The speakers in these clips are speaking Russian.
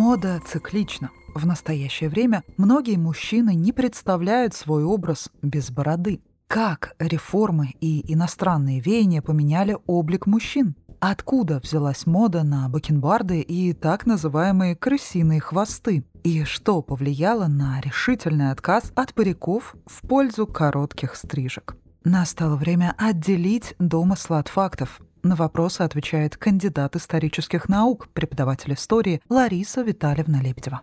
Мода циклична. В настоящее время многие мужчины не представляют свой образ без бороды. Как реформы и иностранные веяния поменяли облик мужчин? Откуда взялась мода на бакенбарды и так называемые крысиные хвосты? И что повлияло на решительный отказ от париков в пользу коротких стрижек? Настало время отделить домыслы от фактов. На вопросы отвечает кандидат исторических наук, преподаватель истории Лариса Витальевна Лебедева.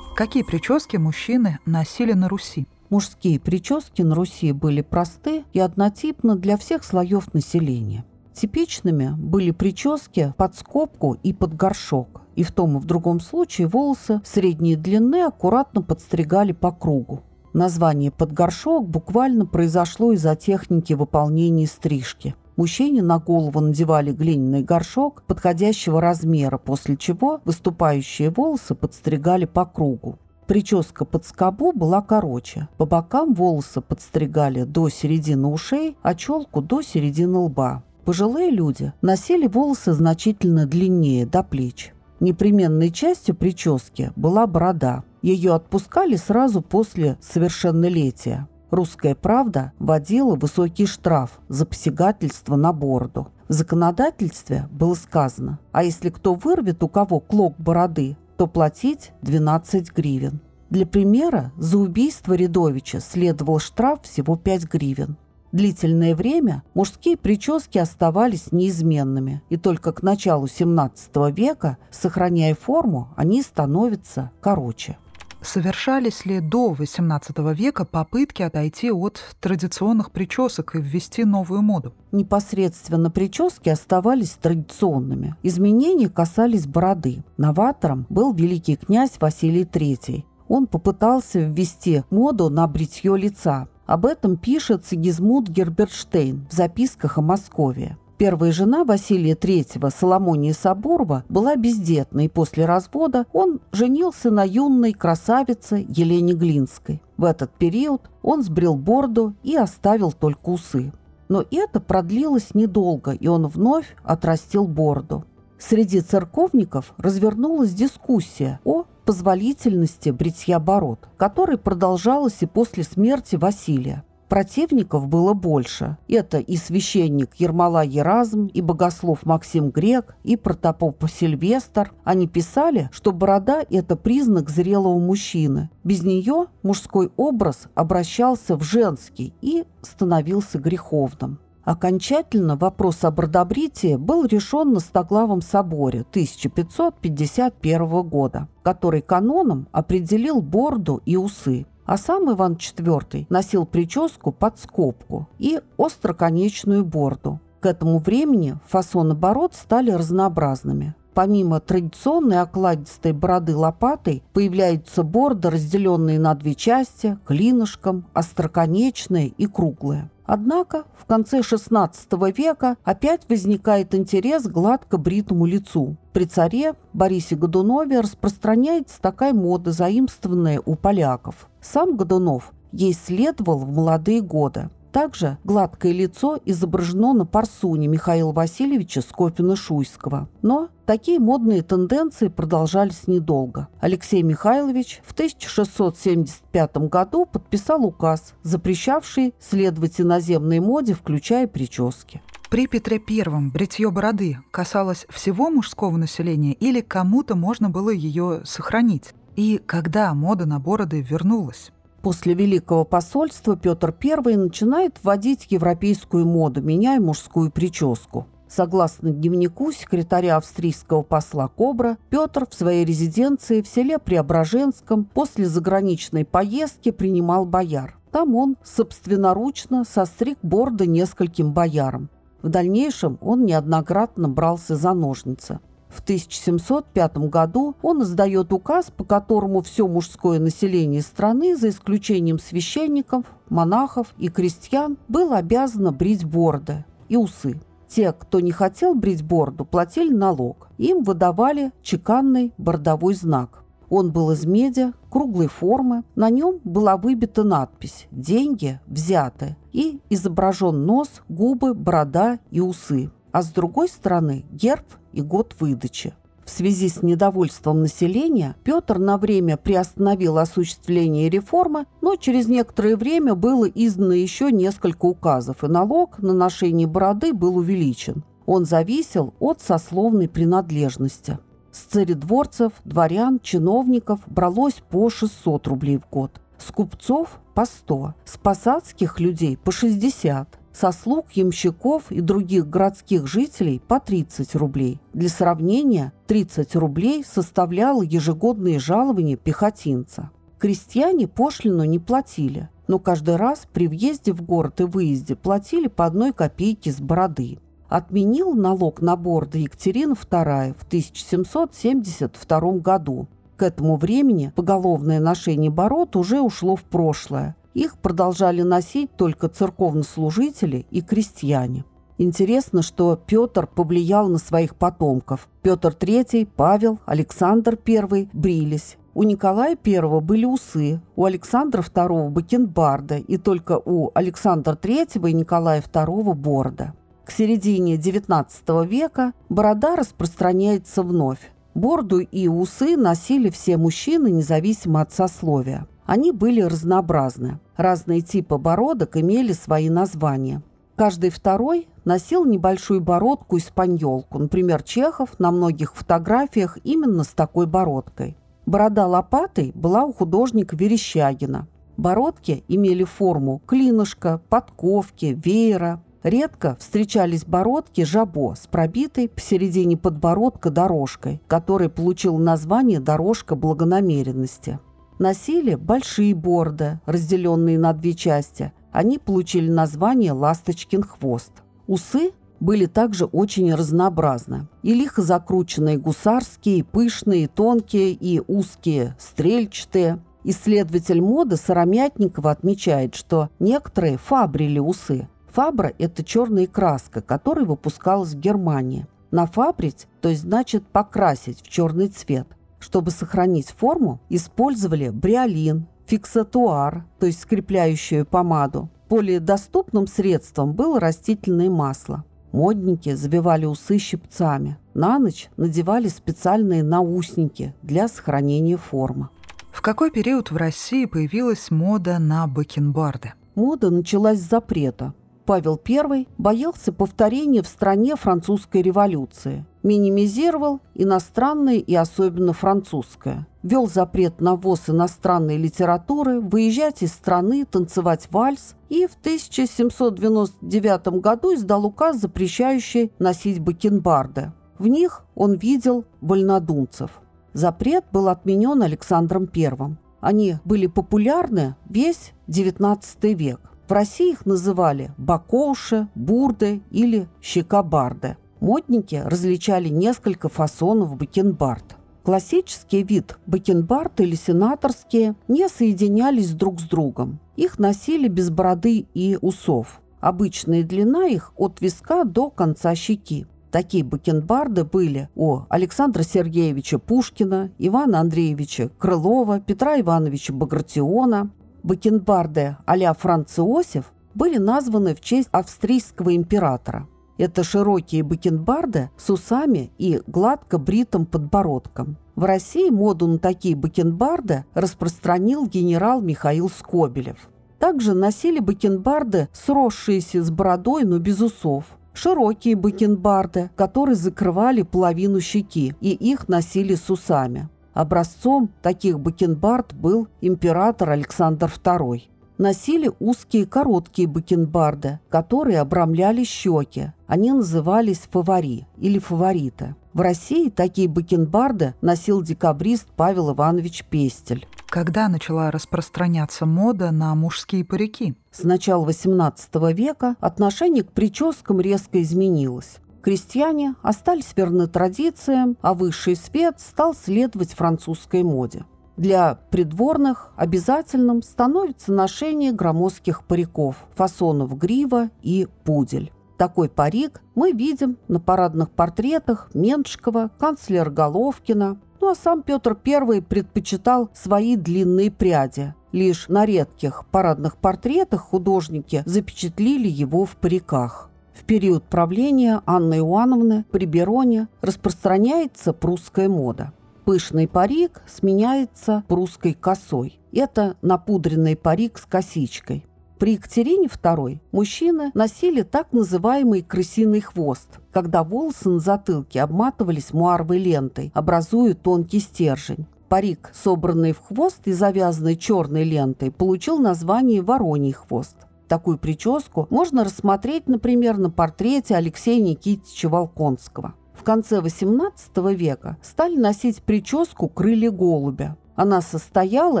Какие прически мужчины носили на Руси? Мужские прически на Руси были просты и однотипны для всех слоев населения. Типичными были прически под скобку и под горшок, и в том и в другом случае волосы средней длины аккуратно подстригали по кругу. Название «под горшок» буквально произошло из-за техники выполнения стрижки. Мужчине на голову надевали глиняный горшок подходящего размера, после чего выступающие волосы подстригали по кругу. Прическа под скобу была короче. По бокам волосы подстригали до середины ушей, а челку до середины лба. Пожилые люди носили волосы значительно длиннее, до плеч. Непременной частью прически была борода. Ее отпускали сразу после совершеннолетия. Русская правда вводила высокий штраф за посягательство на бороду. В законодательстве было сказано, а если кто вырвет у кого клок бороды, то платить 12 гривен. Для примера, за убийство Рядовича следовал штраф всего 5 гривен. Длительное время мужские прически оставались неизменными, и только к началу 17 века, сохраняя форму, они становятся короче. Совершались ли до XVIII века попытки отойти от традиционных причесок и ввести новую моду? Непосредственно прически оставались традиционными. Изменения касались бороды. Новатором был великий князь Василий III. Он попытался ввести моду на бритье лица. Об этом пишет Сигизмунд Герберштейн в записках о Москве. Первая жена Василия III, Соломония Соборова, была бездетна, и после развода он женился на юной красавице Елене Глинской. В этот период он сбрил бороду и оставил только усы. Но это продлилось недолго, и он вновь отрастил бороду. Среди церковников развернулась дискуссия о позволительности бритья бород, которая продолжалась и после смерти Василия. Противников было больше. Это и священник Ермола Еразм, и богослов Максим Грек, и протопоп Сильвестр. Они писали, что борода – это признак зрелого мужчины. Без нее мужской образ обращался в женский и становился греховным. Окончательно вопрос о бродобритии был решен на Стоглавом соборе 1551 года, который каноном определил борду и усы а сам Иван IV носил прическу под скобку и остроконечную борду. К этому времени фасоны бород стали разнообразными. Помимо традиционной окладистой бороды лопатой, появляются борды, разделенные на две части, клинышком, остроконечные и круглые. Однако в конце XVI века опять возникает интерес к гладко бритому лицу. При царе Борисе Годунове распространяется такая мода, заимствованная у поляков. Сам Годунов ей следовал в молодые годы. Также гладкое лицо изображено на парсуне Михаила Васильевича Скопина-Шуйского. Но такие модные тенденции продолжались недолго. Алексей Михайлович в 1675 году подписал указ, запрещавший следовать иноземной моде, включая прически. При Петре I бритье бороды касалось всего мужского населения или кому-то можно было ее сохранить? И когда мода на бороды вернулась? После Великого посольства Петр I начинает вводить европейскую моду, меняя мужскую прическу. Согласно дневнику секретаря австрийского посла Кобра, Петр в своей резиденции в селе Преображенском после заграничной поездки принимал бояр. Там он собственноручно состриг борды нескольким боярам. В дальнейшем он неоднократно брался за ножницы. В 1705 году он издает указ, по которому все мужское население страны, за исключением священников, монахов и крестьян, было обязано брить бороды и усы. Те, кто не хотел брить бороду, платили налог. Им выдавали чеканный бородовой знак. Он был из меди, круглой формы. На нем была выбита надпись «Деньги взяты» и изображен нос, губы, борода и усы а с другой стороны герб и год выдачи. В связи с недовольством населения Петр на время приостановил осуществление реформы, но через некоторое время было издано еще несколько указов, и налог на ношение бороды был увеличен. Он зависел от сословной принадлежности. С царедворцев, дворян, чиновников бралось по 600 рублей в год, с купцов – по 100, с посадских людей – по 60, со слуг, ямщиков и других городских жителей по 30 рублей. Для сравнения, 30 рублей составляло ежегодные жалования пехотинца. Крестьяне пошлину не платили, но каждый раз при въезде в город и выезде платили по одной копейке с бороды. Отменил налог на борды Екатерина II в 1772 году. К этому времени поголовное ношение бород уже ушло в прошлое, их продолжали носить только церковнослужители и крестьяне. Интересно, что Петр повлиял на своих потомков. Петр III, Павел, Александр I брились. У Николая I были усы, у Александра II – бакенбарды, и только у Александра III и Николая II – борода. К середине XIX века борода распространяется вновь. Бороду и усы носили все мужчины, независимо от сословия. Они были разнообразны. Разные типы бородок имели свои названия. Каждый второй носил небольшую бородку-испаньолку. Например, Чехов на многих фотографиях именно с такой бородкой. Борода лопатой была у художника Верещагина. Бородки имели форму клинышка, подковки, веера. Редко встречались бородки жабо с пробитой посередине подбородка дорожкой, которая получила название «дорожка благонамеренности» носили большие борды, разделенные на две части. Они получили название «Ласточкин хвост». Усы были также очень разнообразны. И лихо закрученные гусарские, пышные, тонкие, и узкие, стрельчатые. Исследователь моды Сыромятникова отмечает, что некоторые фабрили усы. Фабра – это черная краска, которая выпускалась в Германии. Нафабрить, то есть значит покрасить в черный цвет. Чтобы сохранить форму, использовали бриолин, фиксатуар, то есть скрепляющую помаду. Более доступным средством было растительное масло. Модники завивали усы щипцами. На ночь надевали специальные наушники для сохранения формы. В какой период в России появилась мода на бакенбарды? Мода началась с запрета. Павел I боялся повторения в стране французской революции, минимизировал иностранное и особенно французское, вел запрет на ввоз иностранной литературы, выезжать из страны, танцевать вальс и в 1799 году издал указ, запрещающий носить бакенбарды. В них он видел вольнодумцев. Запрет был отменен Александром I. Они были популярны весь XIX век. В России их называли бакоуши, бурды или щекобарды. Модники различали несколько фасонов бакенбард. Классический вид бакенбард или сенаторские не соединялись друг с другом. Их носили без бороды и усов. Обычная длина их от виска до конца щеки. Такие бакенбарды были у Александра Сергеевича Пушкина, Ивана Андреевича Крылова, Петра Ивановича Багратиона, Бакенбарды а-ля Франц Иосиф были названы в честь австрийского императора. Это широкие бакенбарды с усами и гладко бритым подбородком. В России моду на такие бакенбарды распространил генерал Михаил Скобелев. Также носили бакенбарды, сросшиеся с бородой, но без усов. Широкие бакенбарды, которые закрывали половину щеки, и их носили с усами. Образцом таких бакенбард был император Александр II. Носили узкие короткие бакенбарды, которые обрамляли щеки. Они назывались фавори или фавориты. В России такие бакенбарды носил декабрист Павел Иванович Пестель. Когда начала распространяться мода на мужские парики? С начала XVIII века отношение к прическам резко изменилось. Крестьяне остались верны традициям, а высший свет стал следовать французской моде. Для придворных обязательным становится ношение громоздких париков, фасонов грива и пудель. Такой парик мы видим на парадных портретах Меншикова, канцлера Головкина. Ну а сам Петр I предпочитал свои длинные пряди. Лишь на редких парадных портретах художники запечатлили его в париках. В период правления Анны Иоанновны при Бероне распространяется прусская мода. Пышный парик сменяется прусской косой. Это напудренный парик с косичкой. При Екатерине II мужчины носили так называемый крысиный хвост, когда волосы на затылке обматывались муаровой лентой, образуя тонкий стержень. Парик, собранный в хвост и завязанный черной лентой, получил название «вороний хвост». Такую прическу можно рассмотреть, например, на портрете Алексея Никитича Волконского. В конце XVIII века стали носить прическу крылья голубя. Она состояла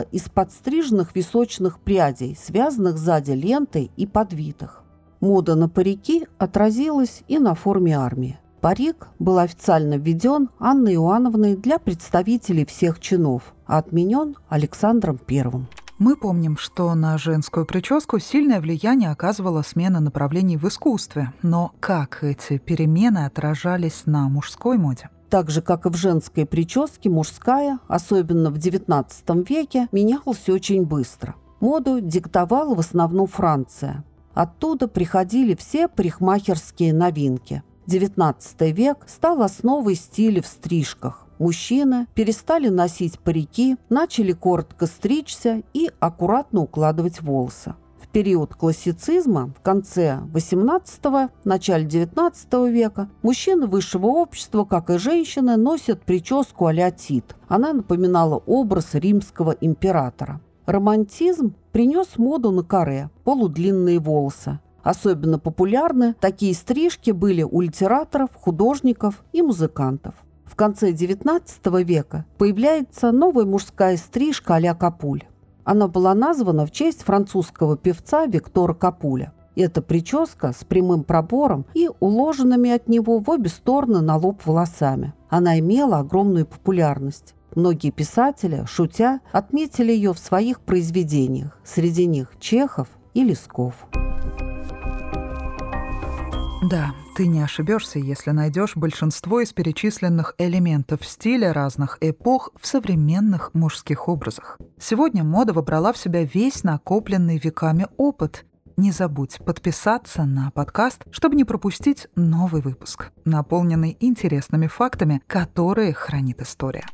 из подстриженных височных прядей, связанных сзади лентой и подвитых. Мода на парики отразилась и на форме армии. Парик был официально введен Анной Иоанновной для представителей всех чинов, а отменен Александром I. Мы помним, что на женскую прическу сильное влияние оказывала смена направлений в искусстве, но как эти перемены отражались на мужской моде? Так же, как и в женской прическе, мужская, особенно в XIX веке, менялась очень быстро. Моду диктовала в основном Франция. Оттуда приходили все парикмахерские новинки. XIX век стал основой стиля в стрижках. Мужчины перестали носить парики, начали коротко стричься и аккуратно укладывать волосы период классицизма, в конце XVIII – начале XIX века, мужчины высшего общества, как и женщины, носят прическу а-ля Тит. Она напоминала образ римского императора. Романтизм принес моду на каре, полудлинные волосы. Особенно популярны такие стрижки были у литераторов, художников и музыкантов. Конце XIX века появляется новая мужская стрижка а-ля Капуль. Она была названа в честь французского певца Виктора Капуля. Эта прическа с прямым пробором и уложенными от него в обе стороны на лоб волосами. Она имела огромную популярность. Многие писатели, шутя, отметили ее в своих произведениях, среди них Чехов и Лесков. Да, ты не ошибешься, если найдешь большинство из перечисленных элементов стиля разных эпох в современных мужских образах. Сегодня мода вобрала в себя весь накопленный веками опыт. Не забудь подписаться на подкаст, чтобы не пропустить новый выпуск, наполненный интересными фактами, которые хранит история.